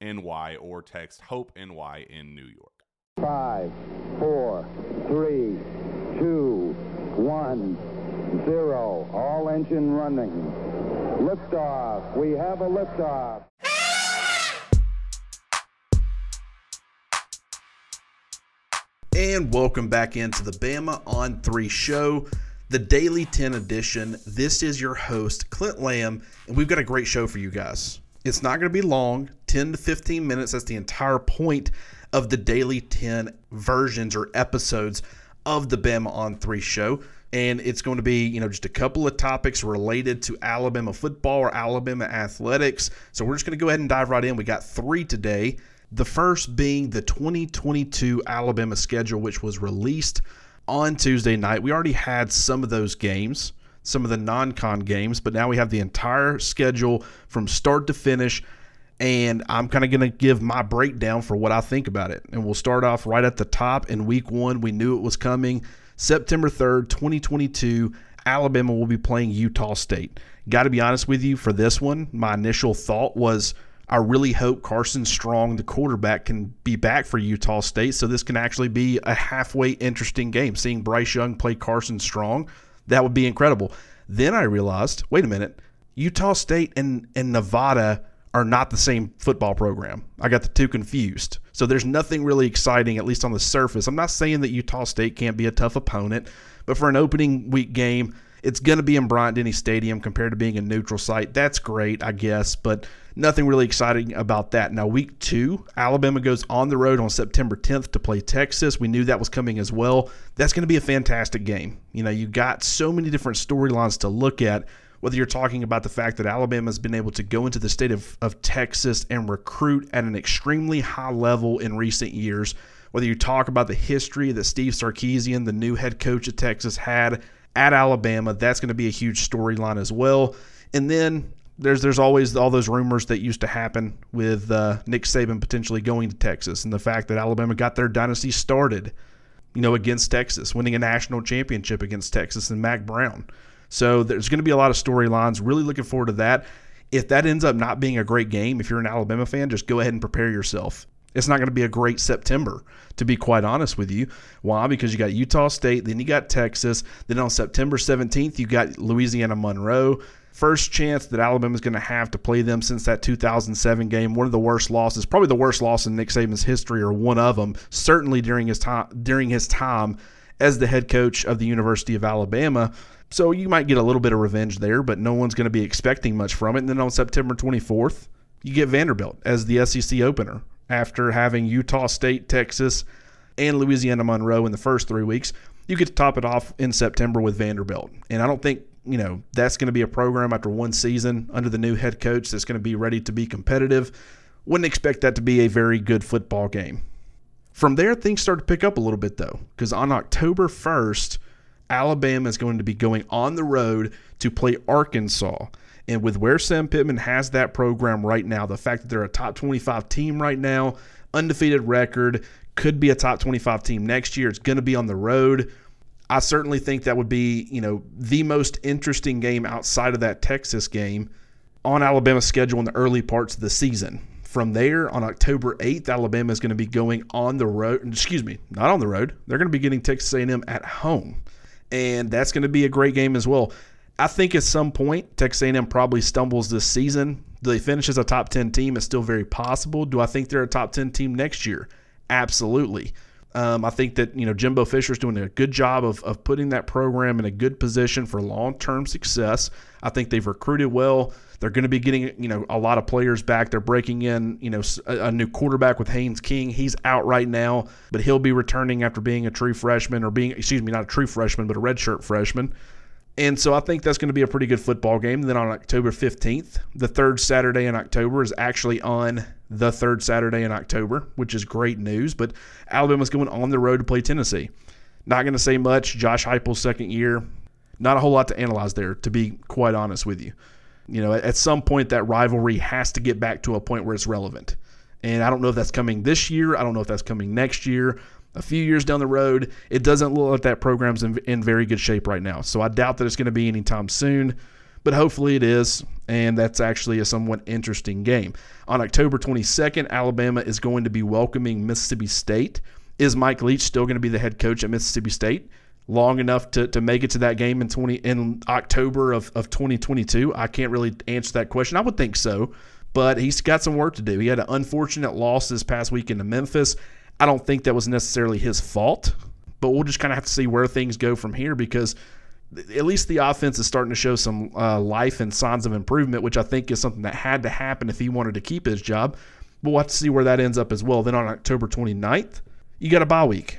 NY or text Hope NY in New York. Five, four, three, two, one, zero. All engine running. Liftoff. We have a liftoff. And welcome back into the Bama on 3 show, the Daily 10 edition. This is your host, Clint Lamb, and we've got a great show for you guys. It's not going to be long, 10 to 15 minutes. That's the entire point of the daily 10 versions or episodes of the Bama on 3 show. And it's going to be, you know, just a couple of topics related to Alabama football or Alabama athletics. So we're just going to go ahead and dive right in. We got three today. The first being the 2022 Alabama schedule, which was released on Tuesday night. We already had some of those games some of the non con games, but now we have the entire schedule from start to finish. And I'm kind of going to give my breakdown for what I think about it. And we'll start off right at the top. In week one, we knew it was coming. September 3rd, 2022, Alabama will be playing Utah State. Got to be honest with you, for this one, my initial thought was I really hope Carson Strong, the quarterback, can be back for Utah State. So this can actually be a halfway interesting game. Seeing Bryce Young play Carson Strong that would be incredible. Then I realized, wait a minute, Utah State and, and Nevada are not the same football program. I got the two confused. So there's nothing really exciting, at least on the surface. I'm not saying that Utah State can't be a tough opponent, but for an opening week game, it's going to be in Bryant Denny Stadium compared to being a neutral site. That's great, I guess, but nothing really exciting about that. Now, week two, Alabama goes on the road on September 10th to play Texas. We knew that was coming as well. That's going to be a fantastic game. You know, you got so many different storylines to look at. Whether you're talking about the fact that Alabama has been able to go into the state of, of Texas and recruit at an extremely high level in recent years, whether you talk about the history that Steve Sarkisian, the new head coach of Texas, had at Alabama. That's going to be a huge storyline as well. And then there's there's always all those rumors that used to happen with uh, Nick Saban potentially going to Texas, and the fact that Alabama got their dynasty started, you know, against Texas, winning a national championship against Texas and Mack Brown. So there's going to be a lot of storylines. Really looking forward to that. If that ends up not being a great game, if you're an Alabama fan, just go ahead and prepare yourself. It's not going to be a great September, to be quite honest with you. Why? Because you got Utah State, then you got Texas, then on September 17th, you got Louisiana Monroe. First chance that Alabama's going to have to play them since that 2007 game. One of the worst losses, probably the worst loss in Nick Saban's history, or one of them. Certainly during his time during his time as the head coach of the University of Alabama. So you might get a little bit of revenge there, but no one's going to be expecting much from it. And then on September 24th, you get Vanderbilt as the SEC opener after having Utah State, Texas, and Louisiana Monroe in the first three weeks. You get to top it off in September with Vanderbilt. And I don't think, you know, that's going to be a program after one season under the new head coach that's going to be ready to be competitive. Wouldn't expect that to be a very good football game. From there, things start to pick up a little bit, though, because on October 1st, Alabama is going to be going on the road to play Arkansas. And with where Sam Pittman has that program right now, the fact that they're a top 25 team right now, undefeated record, could be a top 25 team next year, it's going to be on the road. I certainly think that would be, you know, the most interesting game outside of that Texas game on Alabama's schedule in the early parts of the season. From there, on October 8th, Alabama is going to be going on the road. Excuse me, not on the road. They're going to be getting Texas A&M at home, and that's going to be a great game as well. I think at some point Texas A&M probably stumbles this season. Do they finish as a top 10 team? It's still very possible. Do I think they're a top 10 team next year? Absolutely. Um, I think that you know Jimbo Fisher is doing a good job of, of putting that program in a good position for long term success. I think they've recruited well. They're going to be getting, you know, a lot of players back. They're breaking in, you know, a, a, new quarterback with Haynes King. He's out right now, but he'll be returning after being a true freshman or being, excuse me, not a true freshman, but a redshirt freshman. And so I think that's going to be a pretty good football game. Then on October 15th, the third Saturday in October is actually on the third Saturday in October, which is great news. But Alabama's going on the road to play Tennessee. Not going to say much. Josh Heupel's second year. Not a whole lot to analyze there, to be quite honest with you. You know, at some point that rivalry has to get back to a point where it's relevant. And I don't know if that's coming this year. I don't know if that's coming next year. A few years down the road, it doesn't look like that program's in, in very good shape right now. So I doubt that it's going to be anytime soon, but hopefully it is. And that's actually a somewhat interesting game. On October 22nd, Alabama is going to be welcoming Mississippi State. Is Mike Leach still going to be the head coach at Mississippi State? long enough to, to make it to that game in 20 in October of, of 2022? I can't really answer that question. I would think so, but he's got some work to do. He had an unfortunate loss this past week into Memphis. I don't think that was necessarily his fault, but we'll just kind of have to see where things go from here because at least the offense is starting to show some uh, life and signs of improvement, which I think is something that had to happen if he wanted to keep his job. But we'll have to see where that ends up as well. Then on October 29th, you got a bye week.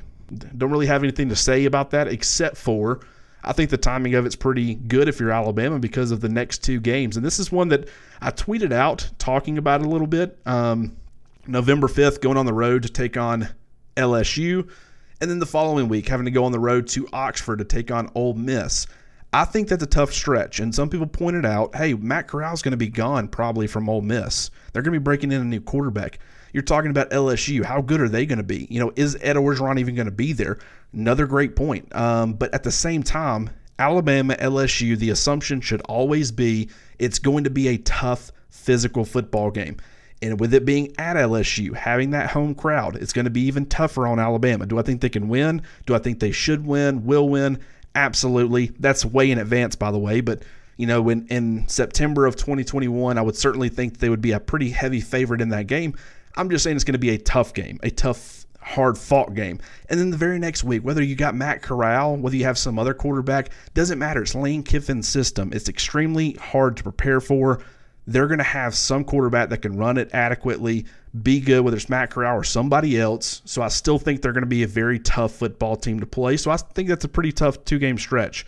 Don't really have anything to say about that except for I think the timing of it's pretty good if you're Alabama because of the next two games. And this is one that I tweeted out talking about a little bit. Um, November 5th, going on the road to take on LSU. And then the following week, having to go on the road to Oxford to take on Ole Miss. I think that's a tough stretch. And some people pointed out, hey, Matt Corral's going to be gone probably from Ole Miss. They're going to be breaking in a new quarterback. You're talking about LSU. How good are they going to be? You know, is Ed Orgeron even going to be there? Another great point. Um, but at the same time, Alabama, LSU, the assumption should always be it's going to be a tough physical football game. And with it being at LSU, having that home crowd, it's going to be even tougher on Alabama. Do I think they can win? Do I think they should win? Will win? Absolutely. That's way in advance, by the way. But, you know, in, in September of 2021, I would certainly think they would be a pretty heavy favorite in that game. I'm just saying it's going to be a tough game, a tough, hard fought game. And then the very next week, whether you got Matt Corral, whether you have some other quarterback, doesn't matter. It's Lane Kiffin's system. It's extremely hard to prepare for. They're going to have some quarterback that can run it adequately, be good, whether it's Matt Corral or somebody else. So I still think they're going to be a very tough football team to play. So I think that's a pretty tough two game stretch.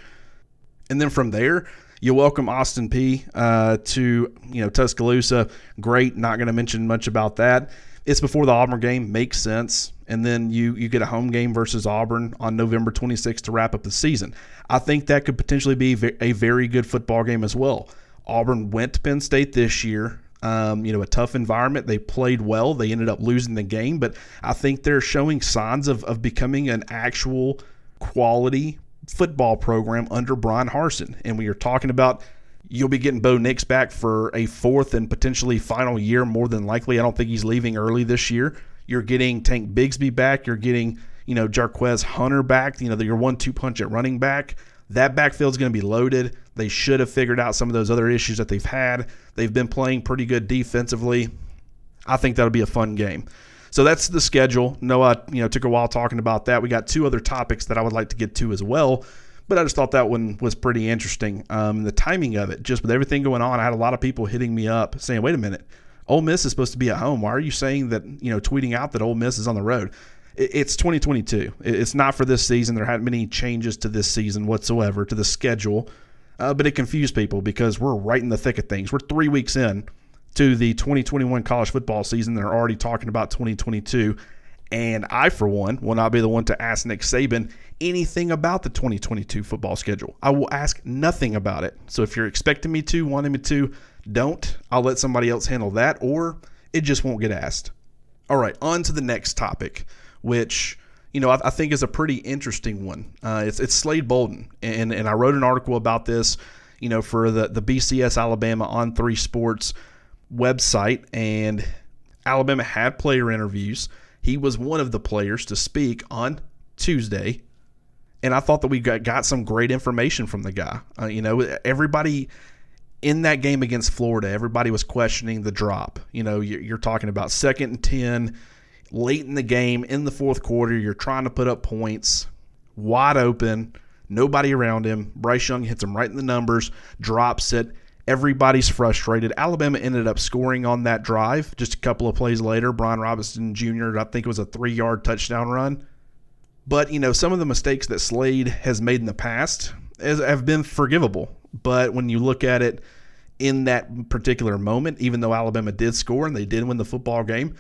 And then from there, you welcome Austin Peay uh, to you know Tuscaloosa. Great. Not going to mention much about that. It's before the Auburn game. Makes sense. And then you you get a home game versus Auburn on November 26th to wrap up the season. I think that could potentially be a very good football game as well. Auburn went to Penn State this year. Um, you know, a tough environment. They played well. They ended up losing the game, but I think they're showing signs of, of becoming an actual quality football program under Bryan Harsin. And we are talking about you'll be getting Bo Nix back for a fourth and potentially final year, more than likely. I don't think he's leaving early this year. You're getting Tank Bigsby back. You're getting, you know, Jarquez Hunter back. You know, your one two punch at running back. That backfield is going to be loaded. They should have figured out some of those other issues that they've had. They've been playing pretty good defensively. I think that'll be a fun game. So that's the schedule. Noah, you know, took a while talking about that. We got two other topics that I would like to get to as well. but I just thought that one was pretty interesting. Um, the timing of it, just with everything going on, I had a lot of people hitting me up saying, "Wait a minute, Ole Miss is supposed to be at home. Why are you saying that? You know, tweeting out that Ole Miss is on the road." It's 2022. It's not for this season. There hadn't been any changes to this season whatsoever to the schedule, uh, but it confused people because we're right in the thick of things. We're three weeks in to the 2021 college football season. They're already talking about 2022. And I, for one, will not be the one to ask Nick Saban anything about the 2022 football schedule. I will ask nothing about it. So if you're expecting me to, wanting me to, don't. I'll let somebody else handle that, or it just won't get asked. All right, on to the next topic, which you know I, I think is a pretty interesting one. Uh, it's it's Slade Bolden, and and I wrote an article about this, you know, for the the BCS Alabama on Three Sports website, and Alabama had player interviews. He was one of the players to speak on Tuesday, and I thought that we got, got some great information from the guy. Uh, you know, everybody in that game against Florida, everybody was questioning the drop. You know, you're, you're talking about second and 10, late in the game, in the fourth quarter, you're trying to put up points, wide open, nobody around him. Bryce Young hits him right in the numbers, drops it. Everybody's frustrated. Alabama ended up scoring on that drive just a couple of plays later. Brian Robinson Jr., I think it was a three yard touchdown run. But, you know, some of the mistakes that Slade has made in the past have been forgivable. But when you look at it in that particular moment, even though Alabama did score and they did win the football game,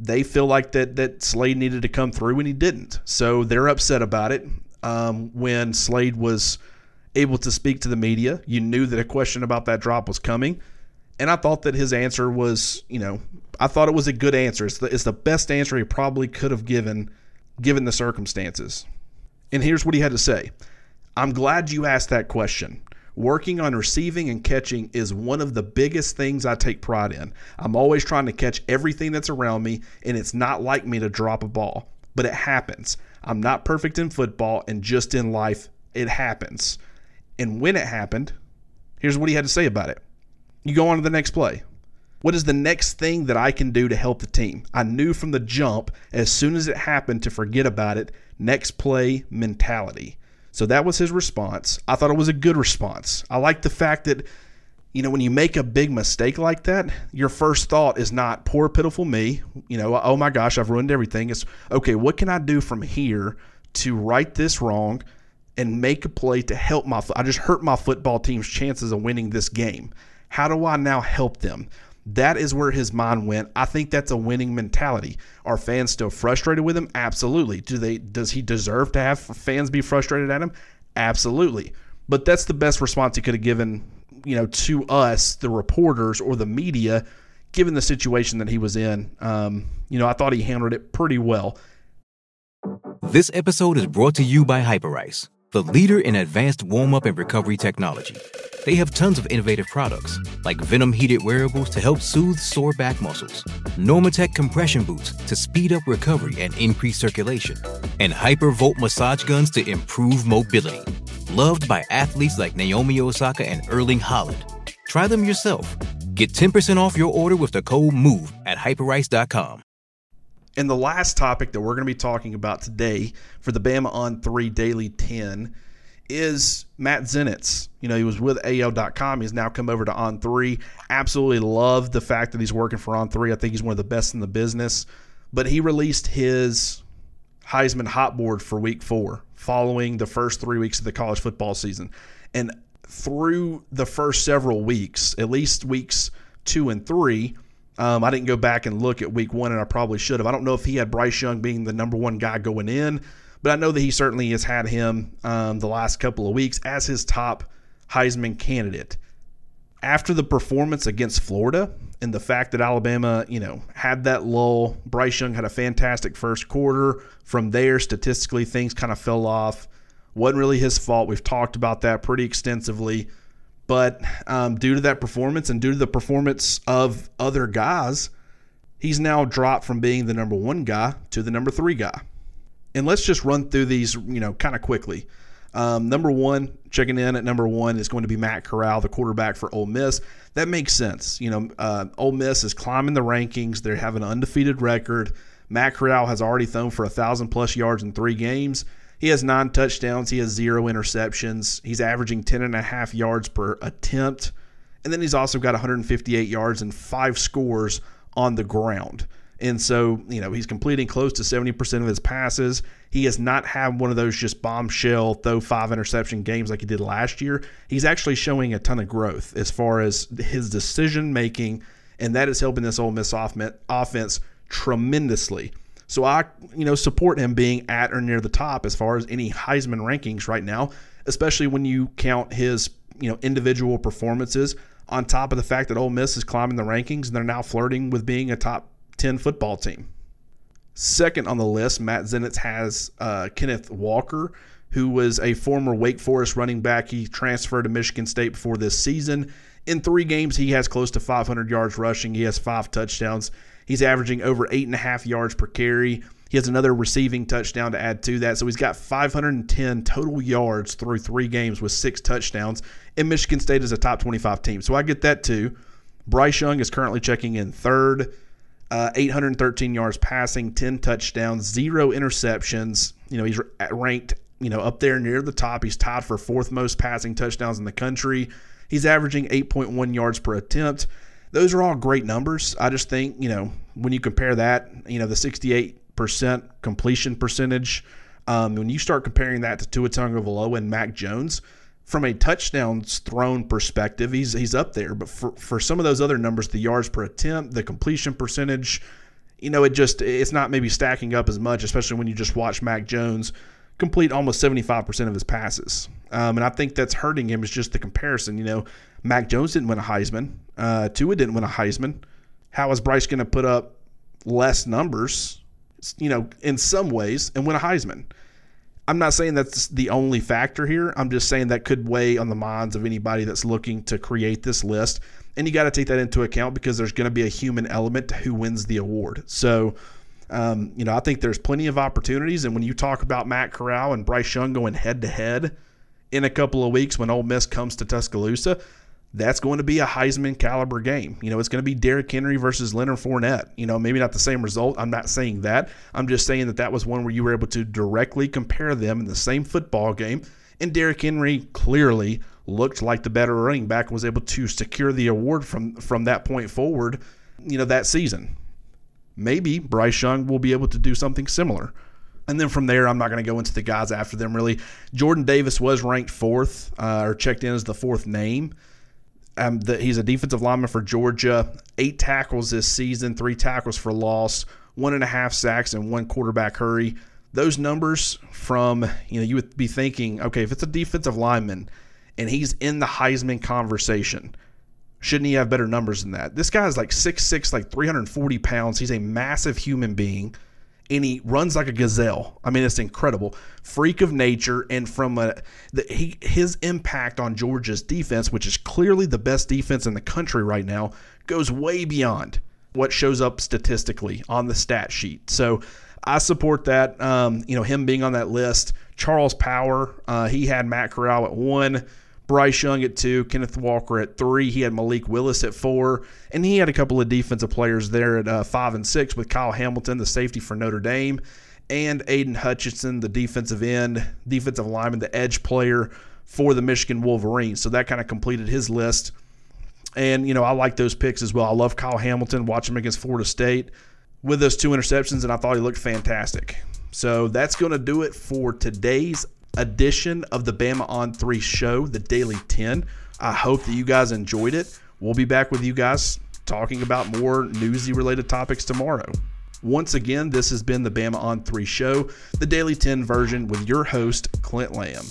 they feel like that that Slade needed to come through and he didn't. So they're upset about it. Um, when Slade was able to speak to the media, you knew that a question about that drop was coming. And I thought that his answer was, you know, I thought it was a good answer. It's the, it's the best answer he probably could have given given the circumstances. And here's what he had to say I'm glad you asked that question. Working on receiving and catching is one of the biggest things I take pride in. I'm always trying to catch everything that's around me, and it's not like me to drop a ball, but it happens. I'm not perfect in football, and just in life, it happens. And when it happened, here's what he had to say about it. You go on to the next play. What is the next thing that I can do to help the team? I knew from the jump, as soon as it happened, to forget about it. Next play mentality. So that was his response. I thought it was a good response. I like the fact that, you know, when you make a big mistake like that, your first thought is not poor, pitiful me. You know, oh my gosh, I've ruined everything. It's okay, what can I do from here to right this wrong and make a play to help my, I just hurt my football team's chances of winning this game. How do I now help them? That is where his mind went. I think that's a winning mentality. Are fans still frustrated with him? Absolutely. Do they does he deserve to have fans be frustrated at him? Absolutely. But that's the best response he could have given, you know, to us, the reporters or the media, given the situation that he was in. Um, you know, I thought he handled it pretty well. This episode is brought to you by Hyperice, the leader in advanced warm up and recovery technology. They have tons of innovative products, like Venom heated wearables to help soothe sore back muscles, Normatec compression boots to speed up recovery and increase circulation, and Hypervolt massage guns to improve mobility. Loved by athletes like Naomi Osaka and Erling Haaland. Try them yourself. Get 10% off your order with the code MOVE at hyperice.com. And the last topic that we're going to be talking about today for the Bama on 3 Daily 10 is Matt Zenitz. You know, he was with AL.com. He's now come over to On Three. Absolutely love the fact that he's working for On Three. I think he's one of the best in the business. But he released his Heisman hot board for Week Four, following the first three weeks of the college football season, and through the first several weeks, at least weeks two and three. Um, I didn't go back and look at week one, and I probably should have. I don't know if he had Bryce Young being the number one guy going in. But I know that he certainly has had him um, the last couple of weeks as his top Heisman candidate. After the performance against Florida and the fact that Alabama, you know, had that lull, Bryce Young had a fantastic first quarter. From there, statistically, things kind of fell off. Wasn't really his fault. We've talked about that pretty extensively. But um, due to that performance and due to the performance of other guys, he's now dropped from being the number one guy to the number three guy and let's just run through these, you know, kind of quickly. Um, number one, checking in at number one is going to be Matt Corral, the quarterback for Ole Miss. That makes sense. You know, uh, Ole Miss is climbing the rankings. They have an undefeated record. Matt Corral has already thrown for a thousand plus yards in three games. He has nine touchdowns. He has zero interceptions. He's averaging 10 and a half yards per attempt. And then he's also got 158 yards and five scores on the ground. And so, you know, he's completing close to 70% of his passes. He has not had one of those just bombshell, throw five interception games like he did last year. He's actually showing a ton of growth as far as his decision making, and that is helping this Ole Miss offense tremendously. So I, you know, support him being at or near the top as far as any Heisman rankings right now, especially when you count his, you know, individual performances on top of the fact that Ole Miss is climbing the rankings and they're now flirting with being a top 10 football team. Second on the list, Matt Zenitz has uh, Kenneth Walker, who was a former Wake Forest running back. He transferred to Michigan State before this season. In three games, he has close to 500 yards rushing. He has five touchdowns. He's averaging over eight and a half yards per carry. He has another receiving touchdown to add to that. So he's got 510 total yards through three games with six touchdowns. And Michigan State is a top 25 team. So I get that too. Bryce Young is currently checking in third uh, 813 yards passing, 10 touchdowns, zero interceptions. You know, he's ranked, you know, up there near the top. He's tied for fourth most passing touchdowns in the country. He's averaging 8.1 yards per attempt. Those are all great numbers. I just think, you know, when you compare that, you know, the 68% completion percentage, um, when you start comparing that to Tua Tagovailoa and Mac Jones – from a touchdowns thrown perspective, he's he's up there. But for, for some of those other numbers, the yards per attempt, the completion percentage, you know, it just it's not maybe stacking up as much, especially when you just watch Mac Jones complete almost 75% of his passes. Um, and I think that's hurting him is just the comparison. You know, Mac Jones didn't win a Heisman. Uh, Tua didn't win a Heisman. How is Bryce going to put up less numbers, you know, in some ways and win a Heisman? I'm not saying that's the only factor here. I'm just saying that could weigh on the minds of anybody that's looking to create this list. And you got to take that into account because there's going to be a human element to who wins the award. So, um, you know, I think there's plenty of opportunities. And when you talk about Matt Corral and Bryce Young going head to head in a couple of weeks when Ole Miss comes to Tuscaloosa, that's going to be a Heisman caliber game. You know, it's going to be Derrick Henry versus Leonard Fournette. You know, maybe not the same result. I'm not saying that. I'm just saying that that was one where you were able to directly compare them in the same football game. And Derrick Henry clearly looked like the better running back and was able to secure the award from from that point forward, you know, that season. Maybe Bryce Young will be able to do something similar. And then from there, I'm not going to go into the guys after them really. Jordan Davis was ranked fourth uh, or checked in as the fourth name. Um, the, he's a defensive lineman for Georgia. Eight tackles this season, three tackles for loss, one and a half sacks, and one quarterback hurry. Those numbers from, you know, you would be thinking, okay, if it's a defensive lineman and he's in the Heisman conversation, shouldn't he have better numbers than that? This guy is like 6'6, like 340 pounds. He's a massive human being and he runs like a gazelle. I mean, it's incredible. Freak of nature, and from a the, he, his impact on Georgia's defense, which is clearly the best defense in the country right now, goes way beyond what shows up statistically on the stat sheet. So I support that. Um, you know, him being on that list. Charles Power, uh, he had Matt Corral at one. Bryce Young at two, Kenneth Walker at three. He had Malik Willis at four, and he had a couple of defensive players there at uh, five and six with Kyle Hamilton, the safety for Notre Dame, and Aidan Hutchinson, the defensive end, defensive lineman, the edge player for the Michigan Wolverines. So that kind of completed his list. And, you know, I like those picks as well. I love Kyle Hamilton, watch him against Florida State with those two interceptions, and I thought he looked fantastic. So that's going to do it for today's edition of the Bama on 3 show, the Daily 10. I hope that you guys enjoyed it. We'll be back with you guys talking about more newsy related topics tomorrow. Once again, this has been the Bama on 3 show, the Daily 10 version with your host, Clint Lamb.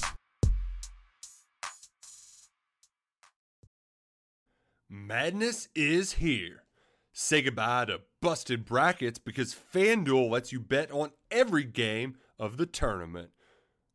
Madness is here. Say goodbye to busted brackets because FanDuel lets you bet on every game of the tournament.